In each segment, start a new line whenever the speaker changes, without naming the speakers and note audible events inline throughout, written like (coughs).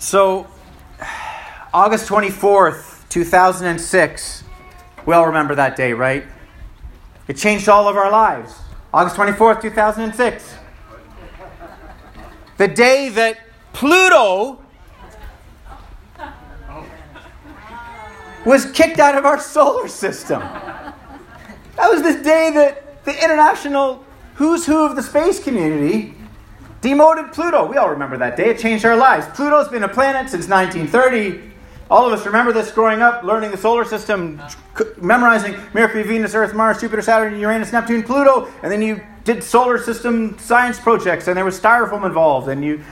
So, August 24th, 2006, we all remember that day, right? It changed all of our lives. August 24th, 2006. The day that Pluto was kicked out of our solar system. That was the day that the international who's who of the space community demoted Pluto. We all remember that day. It changed our lives. Pluto's been a planet since 1930. All of us remember this growing up, learning the solar system, memorizing Mercury, Venus, Earth, Mars, Jupiter, Saturn, Uranus, Neptune, Pluto, and then you did solar system science projects, and there was styrofoam involved, and you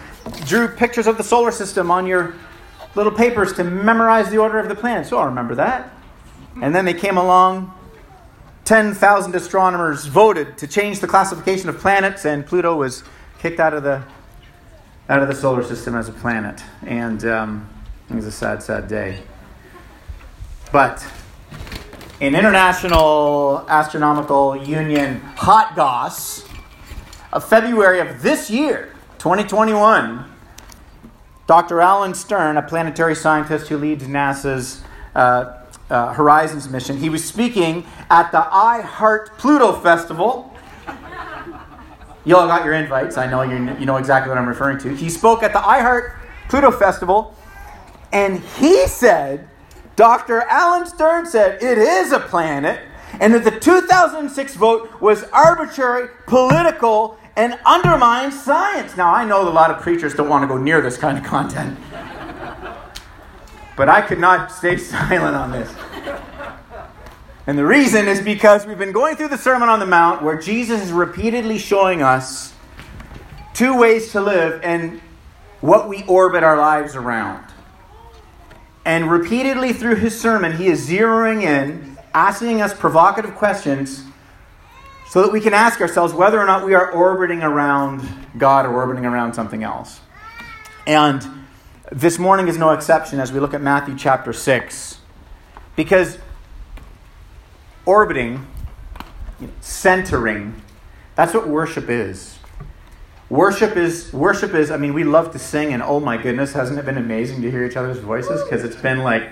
drew pictures of the solar system on your little papers to memorize the order of the planets. So I remember that. And then they came along. 10,000 astronomers voted to change the classification of planets, and Pluto was kicked out of the out of the solar system as a planet. And um, it was a sad, sad day. But in International Astronomical Union Hot Goss of February of this year, 2021, Dr. Alan Stern, a planetary scientist who leads NASA's uh, uh, Horizons mission, he was speaking at the I Heart Pluto Festival. You all got your invites. I know you know exactly what I'm referring to. He spoke at the iHeart Pluto Festival and he said, Dr. Alan Stern said, it is a planet, and that the 2006 vote was arbitrary, political, and undermines science. Now, I know a lot of preachers don't want to go near this kind of content, but I could not stay (laughs) silent on this. And the reason is because we've been going through the Sermon on the Mount where Jesus is repeatedly showing us two ways to live and what we orbit our lives around. And repeatedly through his sermon, he is zeroing in, asking us provocative questions so that we can ask ourselves whether or not we are orbiting around God or orbiting around something else. And this morning is no exception as we look at Matthew chapter 6. Because orbiting, centering, that's what worship is. Worship is worship is. I mean, we love to sing, and oh my goodness, hasn't it been amazing to hear each other's voices? Because it's been like,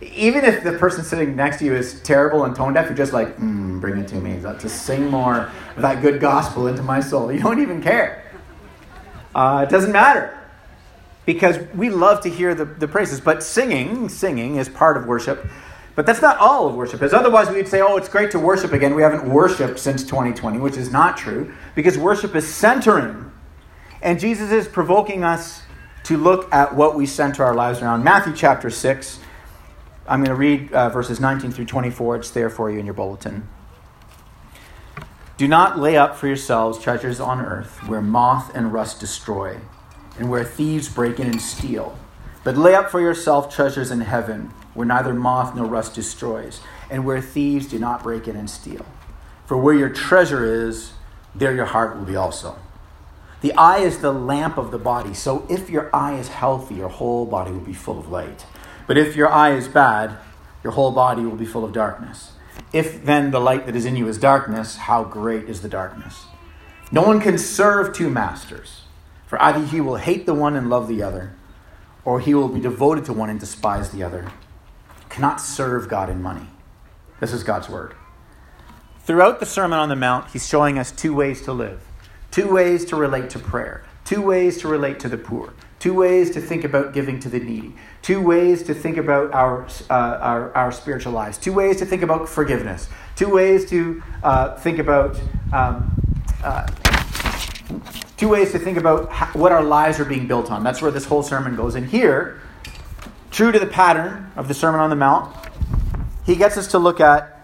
even if the person sitting next to you is terrible and tone deaf, you're just like, mm, bring it to me. Just sing more of that good gospel into my soul. (laughs) You don't even care. Uh, it doesn't matter because we love to hear the, the praises. But singing, singing is part of worship. But that's not all of worship. Because otherwise, we'd say, oh, it's great to worship again. We haven't worshiped since 2020, which is not true, because worship is centering. And Jesus is provoking us to look at what we center our lives around. Matthew chapter 6, I'm going to read uh, verses 19 through 24. It's there for you in your bulletin. Do not lay up for yourselves treasures on earth where moth and rust destroy, and where thieves break in and steal. But lay up for yourself treasures in heaven where neither moth nor rust destroys, and where thieves do not break in and steal. For where your treasure is, there your heart will be also. The eye is the lamp of the body, so if your eye is healthy, your whole body will be full of light. But if your eye is bad, your whole body will be full of darkness. If then the light that is in you is darkness, how great is the darkness? No one can serve two masters, for either he will hate the one and love the other, or he will be devoted to one and despise the other cannot serve God in money. This is God's word. Throughout the Sermon on the Mount, he's showing us two ways to live, two ways to relate to prayer, two ways to relate to the poor, two ways to think about giving to the needy, two ways to think about our, uh, our, our, spiritual lives, two ways to think about forgiveness, two ways to uh, think about. Um, uh, two ways to think about how, what our lives are being built on. That's where this whole sermon goes. And here, True to the pattern of the Sermon on the Mount, he gets us to look at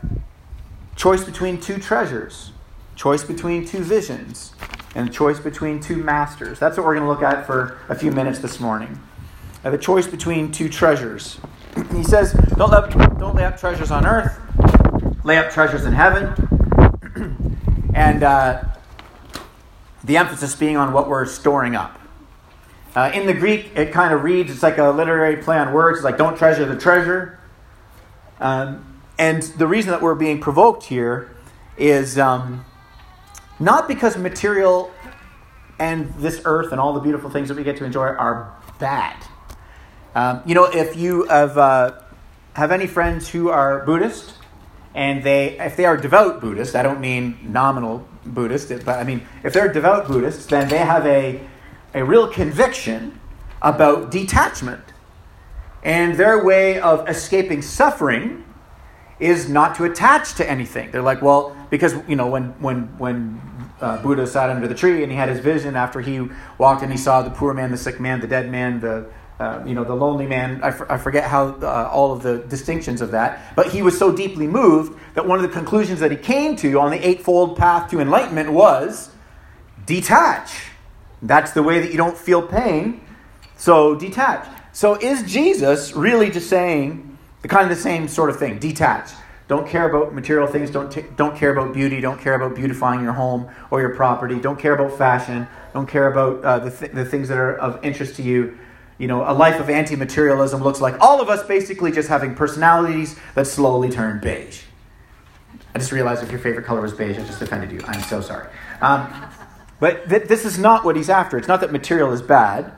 choice between two treasures, choice between two visions, and choice between two masters. That's what we're going to look at for a few minutes this morning. Have a choice between two treasures. (clears throat) He says, don't, let, don't lay up treasures on earth, lay up treasures in heaven. (clears throat) and uh, the emphasis being on what we're storing up. Uh, in the Greek, it kind of reads, it's like a literary play on words. It's like, don't treasure the treasure. Um, and the reason that we're being provoked here is um, not because material and this earth and all the beautiful things that we get to enjoy are bad. Um, you know, if you have, uh, have any friends who are Buddhist, and they, if they are devout Buddhist, I don't mean nominal Buddhist, but I mean, if they're devout Buddhists, then they have a, a real conviction about detachment. And their way of escaping suffering is not to attach to anything. They're like, well, because, you know, when, when, when uh, Buddha sat under the tree and he had his vision after he walked and he saw the poor man, the sick man, the dead man, the uh, you know the lonely man. I, f- I forget how uh, all of the distinctions of that, but he was so deeply moved that one of the conclusions that he came to on the eightfold path to enlightenment was detach. That's the way that you don't feel pain. So detach. So is Jesus really just saying the kind of the same sort of thing? Detach. Don't care about material things. Don't, t- don't care about beauty. Don't care about beautifying your home or your property. Don't care about fashion. Don't care about uh, the, th- the things that are of interest to you. You know, a life of anti materialism looks like all of us basically just having personalities that slowly turn beige. I just realized if your favorite color was beige, I just offended you. I'm so sorry. Um, but th- this is not what he's after. It's not that material is bad.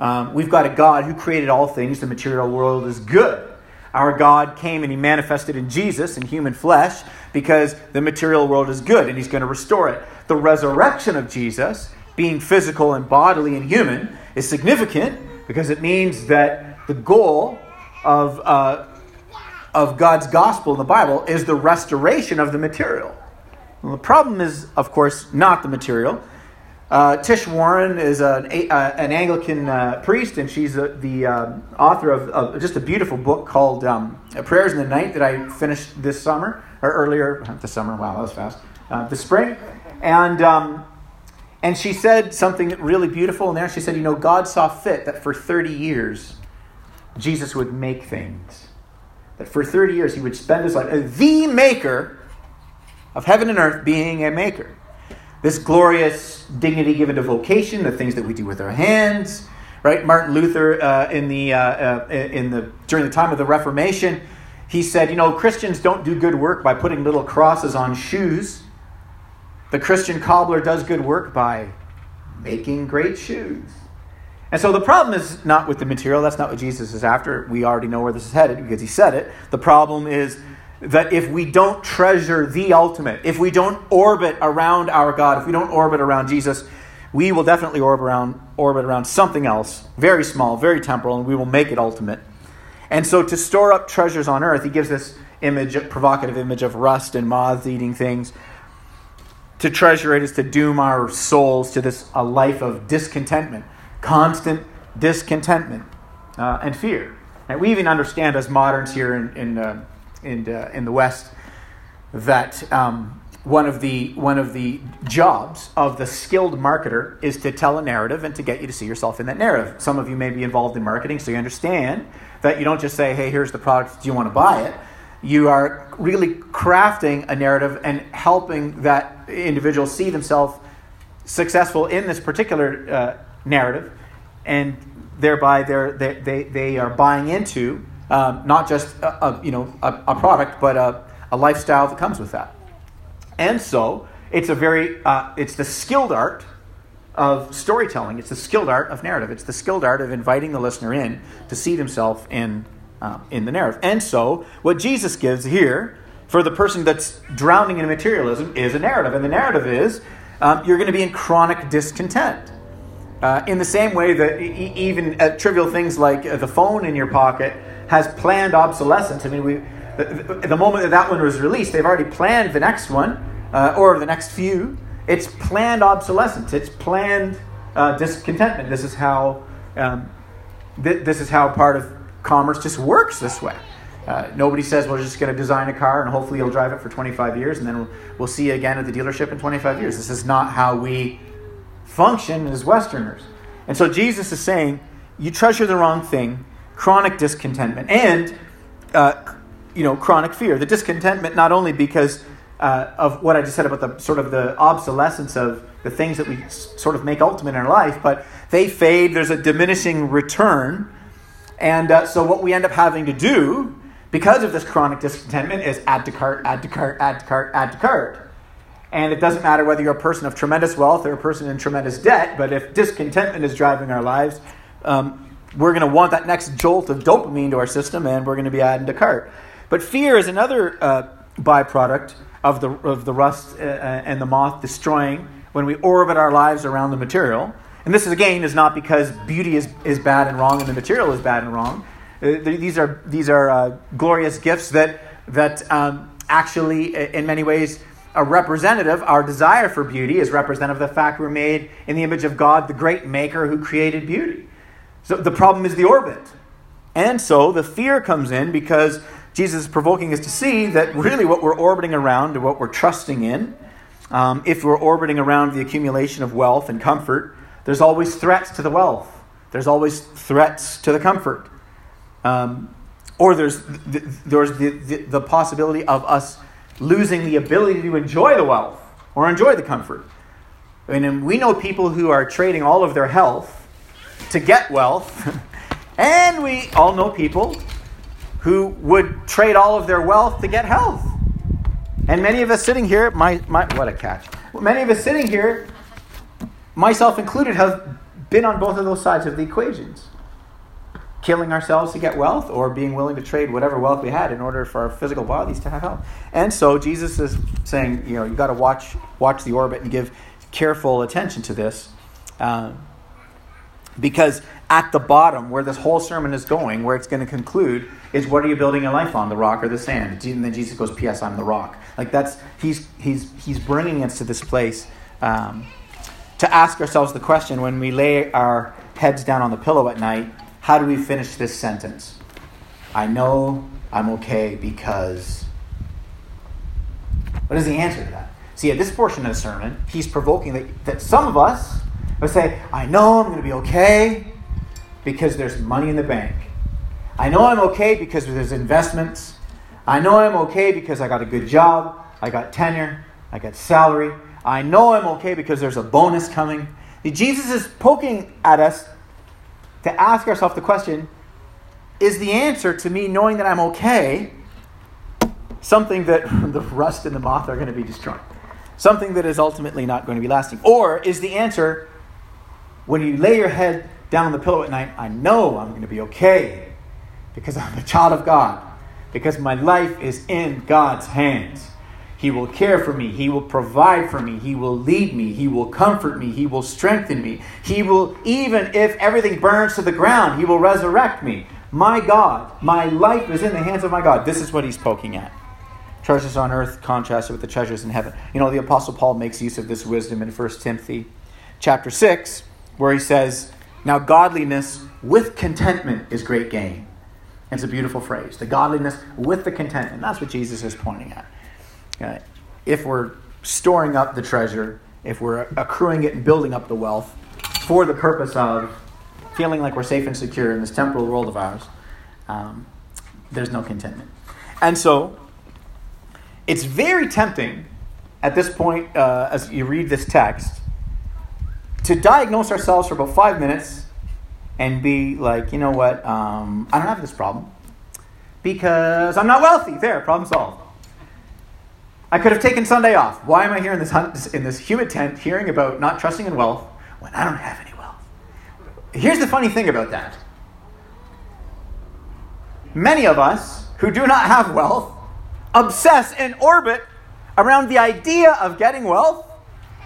Um, we've got a God who created all things. The material world is good. Our God came and He manifested in Jesus in human flesh because the material world is good and He's going to restore it. The resurrection of Jesus, being physical and bodily and human, is significant because it means that the goal of, uh, of God's gospel in the Bible is the restoration of the material. Well, the problem is, of course, not the material. Uh, Tish Warren is an, uh, an Anglican uh, priest, and she's a, the um, author of, of, just a beautiful book called um, Prayers in the Night that I finished this summer, or earlier this summer. Wow, that was fast. Uh, this spring. And, um, and she said something really beautiful in there. She said, You know, God saw fit that for 30 years, Jesus would make things. That for 30 years, he would spend his life, the maker of heaven and earth, being a maker this glorious dignity given to vocation, the things that we do with our hands, right? Martin Luther, uh, in the, uh, uh, in the, during the time of the Reformation, he said, you know, Christians don't do good work by putting little crosses on shoes. The Christian cobbler does good work by making great shoes. And so the problem is not with the material. That's not what Jesus is after. We already know where this is headed because he said it. The problem is that if we don't treasure the ultimate, if we don't orbit around our God, if we don't orbit around Jesus, we will definitely orbit around, orbit around something else, very small, very temporal, and we will make it ultimate. And so to store up treasures on earth, he gives this image, provocative image of rust and moths eating things. To treasure it is to doom our souls to this a life of discontentment, constant discontentment uh, and fear. And we even understand as moderns here in, in uh, in, uh, in the West that um, one, of the, one of the jobs of the skilled marketer is to tell a narrative and to get you to see yourself in that narrative. Some of you may be involved in marketing, so you understand that you don't just say, hey, here's the product, do you want to buy it? You are really crafting a narrative and helping that individual see themselves successful in this particular uh, narrative, and thereby they, they, they are buying into um, not just a, a you know a, a product, but a, a, lifestyle that comes with that. And so it's a very uh, it's the skilled art of storytelling. It's the skilled art of narrative. It's the skilled art of inviting the listener in to see themselves in uh, in the narrative. And so what Jesus gives here for the person that's drowning in materialism is a narrative, and the narrative is um, you're going to be in chronic discontent. Uh, in the same way that e- even uh, trivial things like uh, the phone in your pocket has planned obsolescence. I mean, we, the, the moment that that one was released, they've already planned the next one uh, or the next few. It's planned obsolescence. It's planned uh, discontentment. This is how um, th- this is how part of commerce just works this way. Uh, nobody says we're just going to design a car and hopefully you'll drive it for 25 years and then we'll, we'll see you again at the dealership in 25 years. This is not how we function as Westerners. And so Jesus is saying, you treasure the wrong thing chronic discontentment and uh, you know chronic fear. The discontentment not only because uh, of what I just said about the sort of the obsolescence of the things that we sort of make ultimate in our life, but they fade. There's a diminishing return, and uh, so what we end up having to do because of this chronic discontentment is add to cart, add to cart, add to cart, add to cart. And it doesn't matter whether you're a person of tremendous wealth or a person in tremendous debt, but if discontentment is driving our lives, um, we're going to want that next jolt of dopamine to our system and we're going to be adding to cart. But fear is another uh, byproduct of the, of the rust uh, and the moth destroying when we orbit our lives around the material. And this, is, again, is not because beauty is, is bad and wrong and the material is bad and wrong. Uh, these are, these are uh, glorious gifts that, that um, actually, in many ways, are representative. Our desire for beauty is representative of the fact we're made in the image of God, the great maker who created beauty. So the problem is the orbit. And so the fear comes in because Jesus is provoking us to see that really what we're orbiting around and what we're trusting in, um, if we're orbiting around the accumulation of wealth and comfort, there's always threats to the wealth. There's always threats to the comfort. Um, or there's, the, there's the, the, the possibility of us losing the ability to enjoy the wealth or enjoy the comfort. I mean, we know people who are trading all of their health to get wealth, (laughs) and we all know people who would trade all of their wealth to get health. And many of us sitting here, my, my what a catch. Many of us sitting here, myself included, have been on both of those sides of the equations. Killing ourselves to get wealth or being willing to trade whatever wealth we had in order for our physical bodies to have health. And so Jesus is saying, you know, you got to watch watch the orbit and give careful attention to this. Uh, because at the bottom, where this whole sermon is going, where it's going to conclude, is what are you building your life on, the rock or the sand? And then Jesus goes, "P.S. I'm the rock." Like that's he's he's he's bringing us to this place um, to ask ourselves the question when we lay our heads down on the pillow at night: How do we finish this sentence? I know I'm okay because. What is the answer to that? See, at this portion of the sermon, he's provoking that, that some of us would say, I know I'm going to be okay because there's money in the bank. I know I'm okay because there's investments. I know I'm okay because I got a good job. I got tenure. I got salary. I know I'm okay because there's a bonus coming. Jesus is poking at us to ask ourselves the question is the answer to me knowing that I'm okay something that (laughs) the rust and the moth are going to be destroying? Something that is ultimately not going to be lasting? Or is the answer when you lay your head down on the pillow at night, I know I'm going to be okay because I'm a child of God, because my life is in God's hands. He will care for me. He will provide for me. He will lead me. He will comfort me. He will strengthen me. He will, even if everything burns to the ground, He will resurrect me. My God, my life is in the hands of my God. This is what He's poking at. Treasures on earth contrasted with the treasures in heaven. You know, the Apostle Paul makes use of this wisdom in 1 Timothy chapter 6 where he says, Now godliness with contentment is great gain. It's a beautiful phrase. The godliness with the contentment. That's what Jesus is pointing at. Uh, if we're storing up the treasure, if we're accruing it and building up the wealth for the purpose of feeling like we're safe and secure in this temporal world of ours, um, there's no contentment. And so, it's very tempting at this point, uh, as you read this text, to diagnose ourselves for about five minutes and be like, you know what, um, I don't have this problem because I'm not wealthy. There, problem solved. I could have taken Sunday off. Why am I here in this, in this humid tent hearing about not trusting in wealth when I don't have any wealth? Here's the funny thing about that. Many of us who do not have wealth obsess and orbit around the idea of getting wealth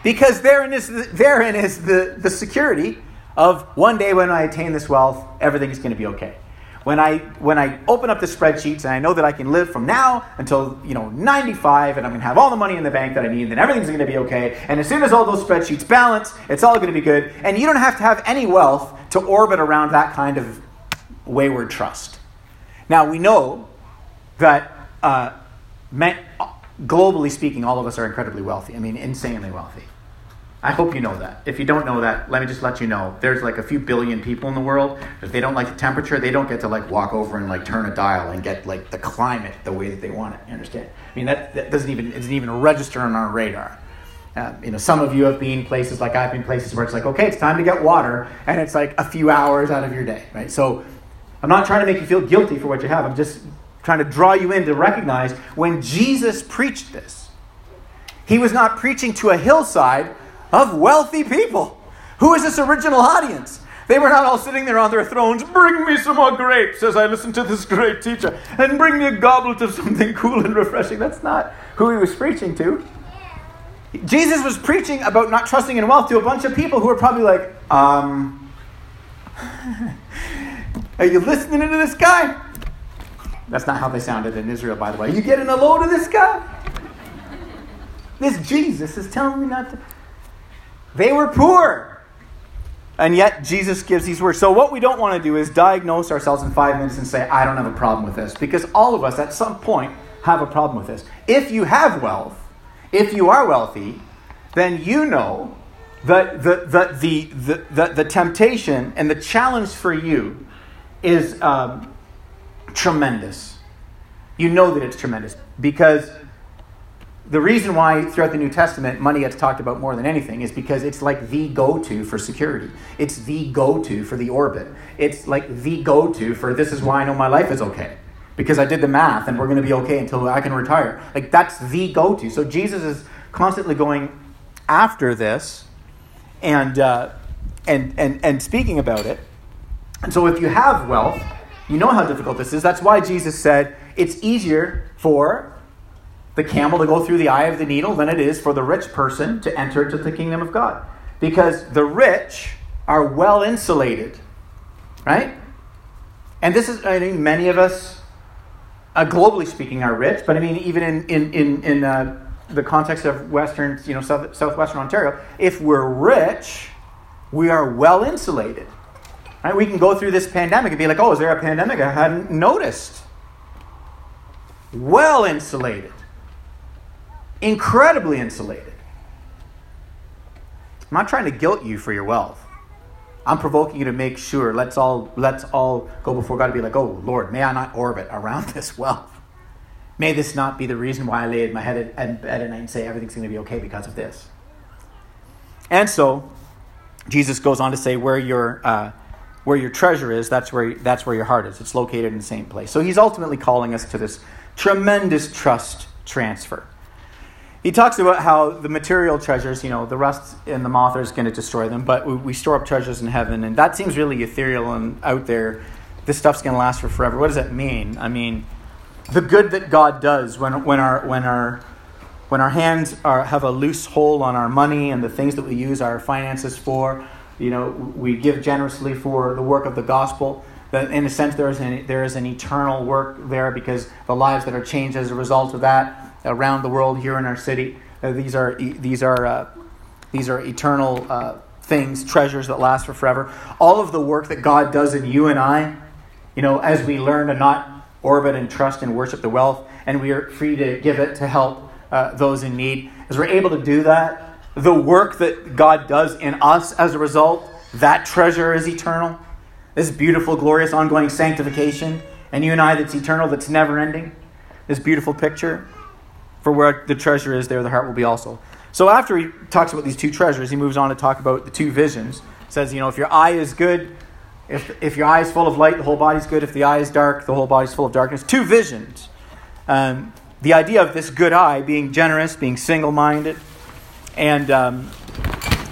because therein is, the, therein is the, the security of one day when I attain this wealth, everything is going to be okay. When I, when I open up the spreadsheets and I know that I can live from now until you know 95 and I'm to have all the money in the bank that I need, then everything's to be okay. And as soon as all those spreadsheets balance, it's all to be good. And you don't have to have any wealth to orbit around that kind of wayward trust. Now, we know that uh, globally speaking, all of us are incredibly wealthy. I mean, insanely wealthy. I hope you know that. If you don't know that, let me just let you know. There's like a few billion people in the world. If they don't like the temperature, they don't get to like walk over and like turn a dial and get like the climate the way that they want it. You understand? I mean, that, that doesn't even, it doesn't even register on our radar. Uh, you know, some of you have been places like I've been places where it's like, okay, it's time to get water, and it's like a few hours out of your day, right? So I'm not trying to make you feel guilty for what you have. I'm just trying to draw you in to recognize when Jesus preached this, he was not preaching to a hillside of wealthy people. Who is this original audience? They were not all sitting there on their thrones, bring me some more grapes as I listen to this great teacher, and bring me a goblet of something cool and refreshing. That's not who he was preaching to. Jesus was preaching about not trusting in wealth to a bunch of people who were probably like, um, (laughs) are you listening to this guy? That's not how they sounded in Israel, by the way. You getting a load of this guy? This Jesus is telling me not to. They were poor. And yet, Jesus gives these words. So, what we don't want to do is diagnose ourselves in five minutes and say, I don't have a problem with this. Because all of us, at some point, have a problem with this. If you have wealth, if you are wealthy, then you know that the, the, the, the, the, the temptation and the challenge for you is um, tremendous. You know that it's tremendous because the reason why throughout the New Testament money gets talked about more than anything is because it's like the go to for security. It's the go to for the orbit. It's like the go to for this is why I know my life is okay. Because I did the math and we're going to be okay until I can retire. Like that's the go to. So Jesus is constantly going after this and, uh, and, and, and speaking about it. And so if you have wealth, you know how difficult this is. That's why Jesus said it's easier for the camel to go through the eye of the needle than it is for the rich person to enter into the kingdom of God. Because the rich are well insulated, right? And this is, I mean, many of us, uh, globally speaking, are rich, but I mean, even in, in, in, in uh, the context of Western, you know, South, Southwestern Ontario, if we're rich, we are well insulated. Right? We can go through this pandemic and be like, oh, is there a pandemic? I hadn't noticed. Well insulated incredibly insulated. I'm not trying to guilt you for your wealth. I'm provoking you to make sure. Let's all let's all go before God and be like, "Oh Lord, may I not orbit around (laughs) this wealth? May this not be the reason why I lay my head at bed at night and say everything's going to be okay because of this." And so, Jesus goes on to say, "Where your uh, where your treasure is, that's where that's where your heart is. It's located in the same place." So he's ultimately calling us to this tremendous trust transfer he talks about how the material treasures, you know, the rust and the moth is going to destroy them, but we, we, store up treasures in heaven, and that seems really ethereal and out there. This stuff's going to last for forever. What does that mean? I mean, the good that God does when, when our when our when our hands are, have a loose hold on our money and the things that we use our finances for, you know, we give generously for the work of the gospel. That in a sense, there is an, there is an eternal work there because the lives that are changed as a result of that around the world here in our city. Uh, these are these are uh, these are eternal uh, things, treasures that last for forever. All of the work that God does in you and I, you know, as we learn to not orbit and trust and worship the wealth, and we are free to give it to help uh, those in need. As we're able to do that, the work that God does in us as a result, that treasure is eternal. This beautiful, glorious, ongoing sanctification, and you and I that's eternal, that's never ending. This beautiful picture. For where the treasure is, there the heart will be also. So after he talks about these two treasures, he moves on to talk about the two visions. He says, you know, if your eye is good, if, if your eye is full of light, the whole body's good. If the eye is dark, the whole body's full of darkness. Two visions. Um, the idea of this good eye being generous, being single minded, and, um,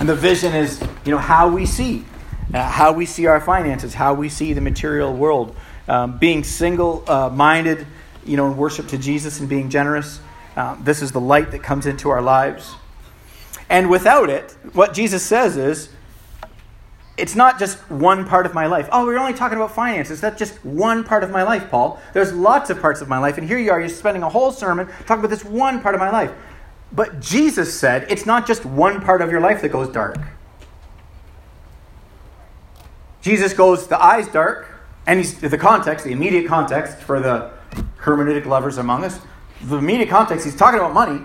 and the vision is, you know, how we see, uh, how we see our finances, how we see the material world. Um, being single uh, minded, you know, in worship to Jesus and being generous. Uh, this is the light that comes into our lives. And without it, what Jesus says is, it's not just one part of my life. Oh, we're only talking about finances. That's just one part of my life, Paul. There's lots of parts of my life. And here you are, you're spending a whole sermon talking about this one part of my life. But Jesus said it's not just one part of your life that goes dark. Jesus goes, the eye's dark, and he's the context, the immediate context for the hermeneutic lovers among us the immediate context, he's talking about money.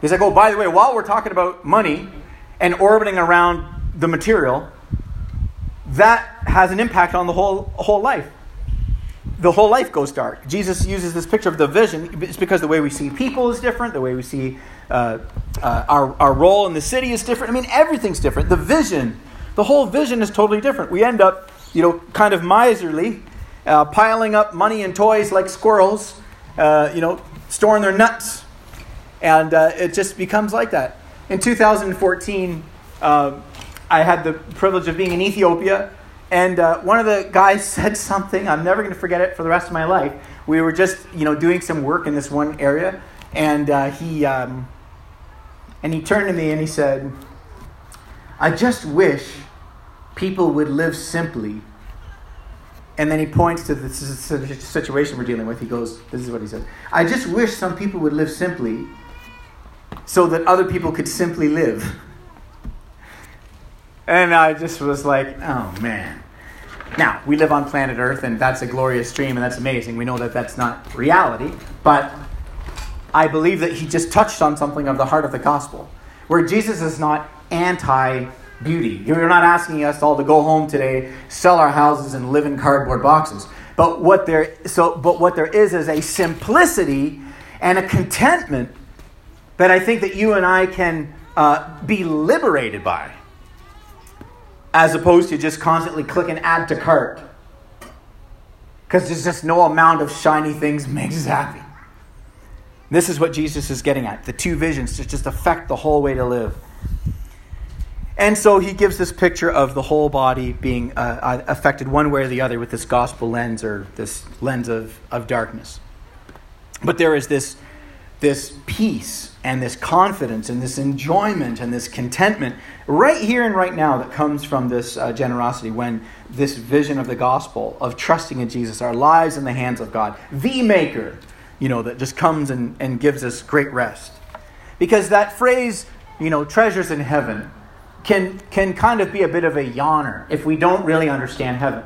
He's like, oh, by the way, while we're talking about money and orbiting around the material, that has an impact on the whole, whole life. The whole life goes dark. Jesus uses this picture of the vision. It's because the way we see people is different, the way we see uh, uh, our, our role in the city is different. I mean, everything's different. The vision, the whole vision is totally different. We end up, you know, kind of miserly, uh, piling up money and toys like squirrels, uh, you know, storing their nuts. And uh, it just becomes like that. In 2014, uh, I had the privilege of being in Ethiopia and uh, one of the guys (laughs) said something. I'm never going to forget it for the rest of my life. We were just, you know, doing some work in this one area, and uh, he um, and he turned to me and he said, "I just wish people would live simply." And then he points to the situation we're dealing with. He goes, "This is what he said. I just wish some people would live simply, so that other people could simply live." And I just was like, oh man. Now, we live on planet Earth, and that's a glorious dream, and that's amazing. We know that that's not reality, but I believe that he just touched on something of the heart of the gospel, where Jesus is not anti beauty. You're not asking us all to go home today, sell our houses, and live in cardboard boxes. But what there, so, but what there is is a simplicity and a contentment that I think that you and I can uh, be liberated by as opposed to just constantly clicking add to cart. Because there's just no amount of shiny things makes us happy. This is what Jesus is getting at. The two visions to just affect the whole way to live. And so he gives this picture of the whole body being uh, uh affected one way or the other with this gospel lens or this lens of, of darkness. But there is this, this peace and this confidence and this enjoyment and this contentment right here and right now that comes from this uh, generosity when this vision of the gospel of trusting in Jesus, our lives in the hands of God, the maker, you know, that just comes and, and gives us great rest. Because that phrase, you know, treasures in heaven, can, can kind of be a bit of a yawner if we don't really understand heaven.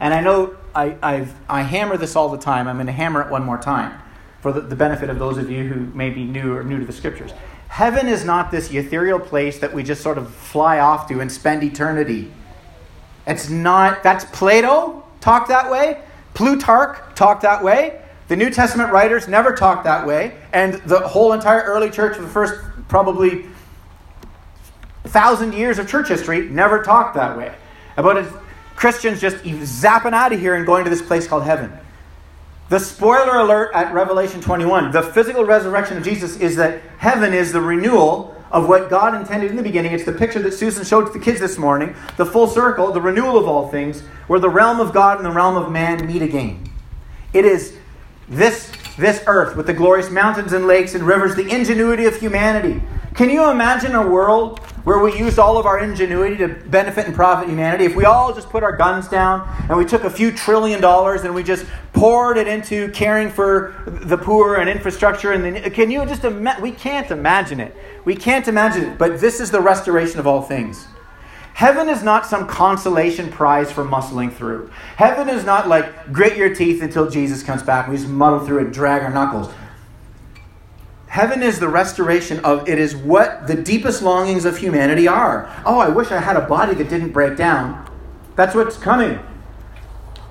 And I know I, I've, I hammer this all the time. I'm going to hammer it one more time for the, the benefit of those of you who may be new or new to the scriptures. Heaven is not this ethereal place that we just sort of fly off to and spend eternity. It's not, that's Plato talked that way, Plutarch talked that way. The New Testament writers never talked that way, and the whole entire early church of the first probably thousand years of church history never talked that way. About Christians just zapping out of here and going to this place called heaven. The spoiler alert at Revelation 21 the physical resurrection of Jesus is that heaven is the renewal of what God intended in the beginning. It's the picture that Susan showed to the kids this morning the full circle, the renewal of all things, where the realm of God and the realm of man meet again. It is this, this earth with the glorious mountains and lakes and rivers, the ingenuity of humanity. Can you imagine a world where we used all of our ingenuity to benefit and profit humanity, if we all just put our guns down and we took a few trillion dollars and we just poured it into caring for the poor and infrastructure, and can you just imagine? We can't imagine it. We can't imagine it. But this is the restoration of all things. Heaven is not some consolation prize for muscling through. Heaven is not like grit your teeth until Jesus comes back. We just muddle through and drag our knuckles. Heaven is the restoration of, it is what the deepest longings of humanity are. Oh, I wish I had a body that didn't break down. That's what's coming.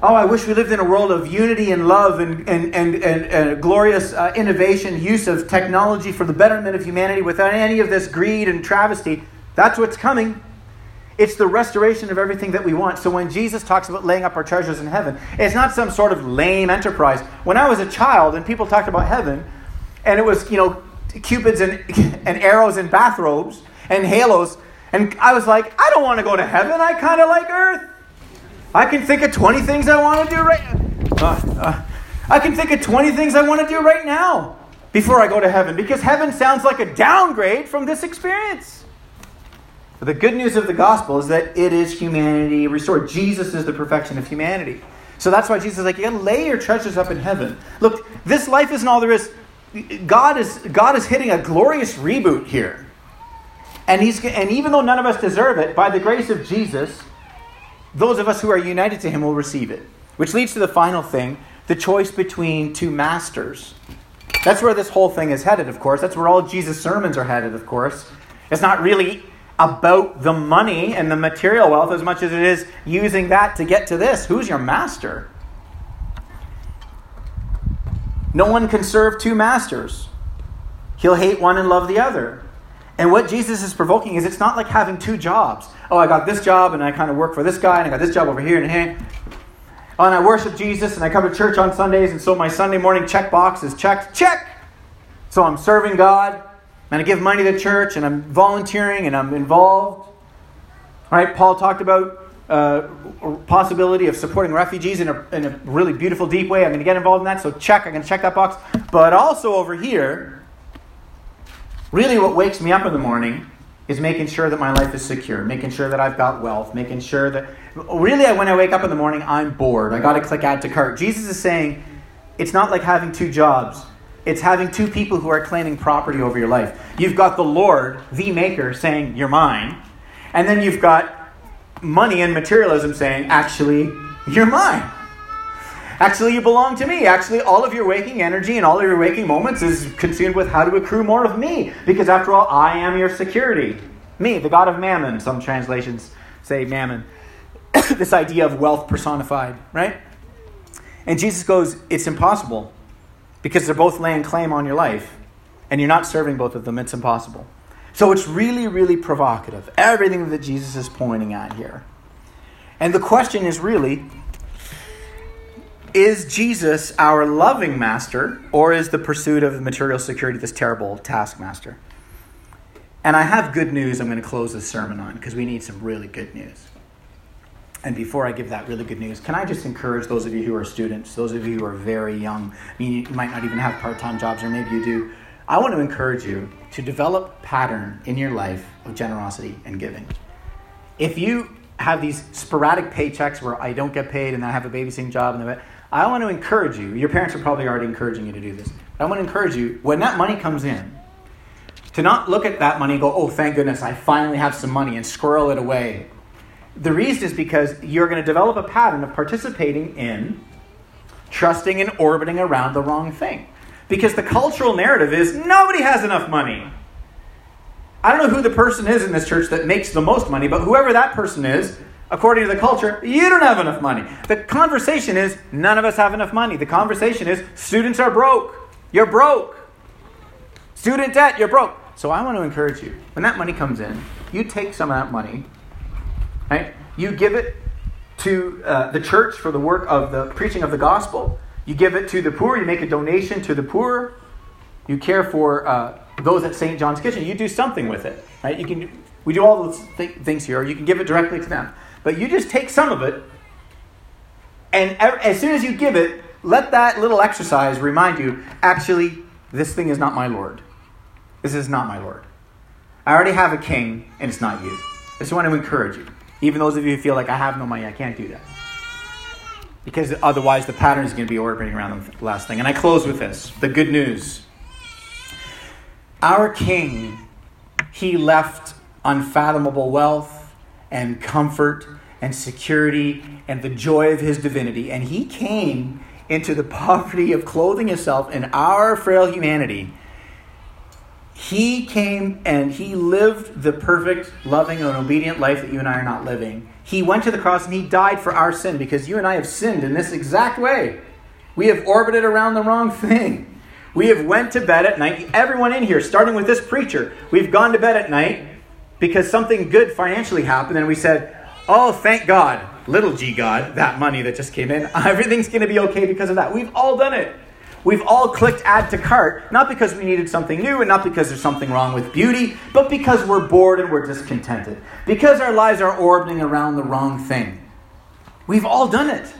Oh, I wish we lived in a world of unity and love and, and, and, and, and glorious uh, innovation, use of technology for the betterment of humanity without any of this greed and travesty. That's what's coming. It's the restoration of everything that we want. So when Jesus talks about laying up our treasures in heaven, it's not some sort of lame enterprise. When I was a child and people talked about heaven, and it was, you know, cupids and, (laughs) and arrows and bathrobes and halos. And I was like, I don't want to go to heaven. I kind of like earth. I can think of 20 things I want to do right uh, uh, I can think of 20 things I want to do right now before I go to heaven because heaven sounds like a downgrade from this experience. But the good news of the gospel is that it is humanity restored. Jesus is the perfection of humanity. So that's why Jesus is like, you gotta lay your treasures up in heaven. Look, this life isn't all there is. God is, God is hitting a glorious reboot here. And, he's, and even though none of us deserve it, by the grace of Jesus, those of us who are united to him will receive it. Which leads to the final thing the choice between two masters. That's where this whole thing is headed, of course. That's where all Jesus' sermons are headed, of course. It's not really about the money and the material wealth as much as it is using that to get to this. Who's your master? No one can serve two masters. He'll hate one and love the other. And what Jesus is provoking is it's not like having two jobs. Oh, I got this job and I kind of work for this guy and I got this job over here and here. Oh, and I worship Jesus and I come to church on Sundays and so my Sunday morning check box is checked. Check! So I'm serving God and I give money to church and I'm volunteering and I'm involved. All right, Paul talked about uh, possibility of supporting refugees in a, in a really beautiful, deep way. I'm going to get involved in that. So check. I'm going to check that box. But also over here, really what wakes me up in the morning is making sure that my life is secure, making sure that I've got wealth, making sure that really when I wake up in the morning, I'm bored. I got to click add to cart. Jesus is saying it's not like having two jobs. It's having two people who are claiming property over your life. You've got the Lord, the maker, saying, You're mine. And then you've got money and materialism saying, Actually, you're mine. Actually, you belong to me. Actually, all of your waking energy and all of your waking moments is consumed with how to accrue more of me. Because after all, I am your security. Me, the God of mammon. Some translations say mammon. (coughs) this idea of wealth personified, right? And Jesus goes, It's impossible because they're both laying claim on your life, and you're not serving both of them. It's impossible. So it's really, really provocative, everything that Jesus is pointing at here. And the question is really is Jesus our loving master, or is the pursuit of material security this terrible taskmaster? And I have good news I'm going to close this sermon on because we need some really good news. And before I give that really good news, can I just encourage those of you who are students, those of you who are very young, I mean, you might not even have part time jobs, or maybe you do. I want to encourage you to develop pattern in your life of generosity and giving. If you have these sporadic paychecks where I don't get paid and I have a babysitting job, and I want to encourage you. Your parents are probably already encouraging you to do this. But I want to encourage you when that money comes in, to not look at that money and go, "Oh, thank goodness, I finally have some money," and squirrel it away the reason is because you're going to develop a pattern of participating in trusting and orbiting around the wrong thing. Because the cultural narrative is nobody has enough money. I don't know who the person is in this church that makes the most money, but whoever that person is, according to the culture, you don't have enough money. The conversation is none of us have enough money. The conversation is students are broke. You're broke. Student debt, you're broke. So I want to encourage you when that money comes in, you take some of that money Right? You give it to uh, the church for the work of the preaching of the gospel. You give it to the poor. You make a donation to the poor. You care for uh, those at St. John's Kitchen. You do something with it. Right? You can. We do all those th- things here. You can give it directly to them. But you just take some of it, and as soon as you give it, let that little exercise remind you. Actually, this thing is not my Lord. This is not my Lord. I already have a king, and it's not you. I just want to encourage you. Even those of you who feel like I have no money, I can't do that. Because otherwise, the pattern is going to be orbiting around the last thing. And I close with this the good news. Our King, he left unfathomable wealth and comfort and security and the joy of his divinity. And he came into the (laughs) poverty of clothing himself in our frail humanity he came and he lived the perfect, loving, and obedient life that you and I are not living. He went to the cross and he died for our sin because you and I have sinned in this exact way. We have orbited around the wrong thing. We have went to bed at night. Everyone in here, starting with this preacher, we've gone to bed at night because something good financially happened and we said, "Oh, thank God, little g God, that money that just came in. (laughs) Everything's going to be okay because of that." We've all done it. We've all clicked add to cart, not because we needed something new and not because there's something wrong with beauty, but because we're bored and we're discontented. Because our lives are orbiting around the wrong thing. We've all done it.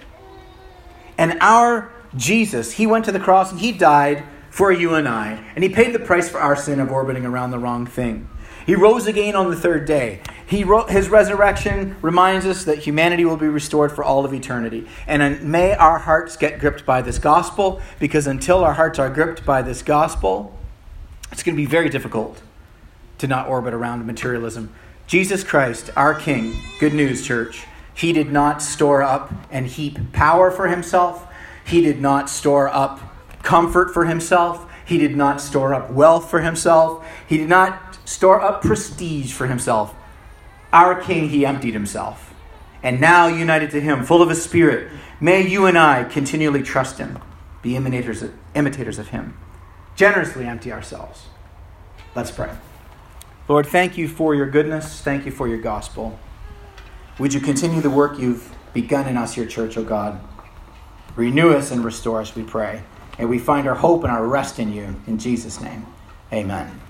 And our Jesus, he went to the cross and he died for you and I. And he paid the price for our sin of orbiting around the wrong thing. He rose again on the third day. He wrote, his resurrection reminds us that humanity will be restored for all of eternity. And uh, may our hearts get gripped by this gospel, because until our hearts are gripped by this gospel, it's going to be very difficult to not orbit around materialism. Jesus Christ, our King, good news, church, he did not store up and heap power for himself. He did not store up comfort for himself. He did not store up wealth for himself. He did not store up prestige for himself. Our King, he emptied himself. And now, united to him, full of his Spirit, may you and I continually trust him, be imitators of, imitators of him, generously empty ourselves. Let's pray. Lord, thank you for your goodness. Thank you for your gospel. Would you continue the work you've begun in us, your church, O oh God? Renew us and restore us, we pray. And we find our hope and our rest in you. In Jesus' name, amen.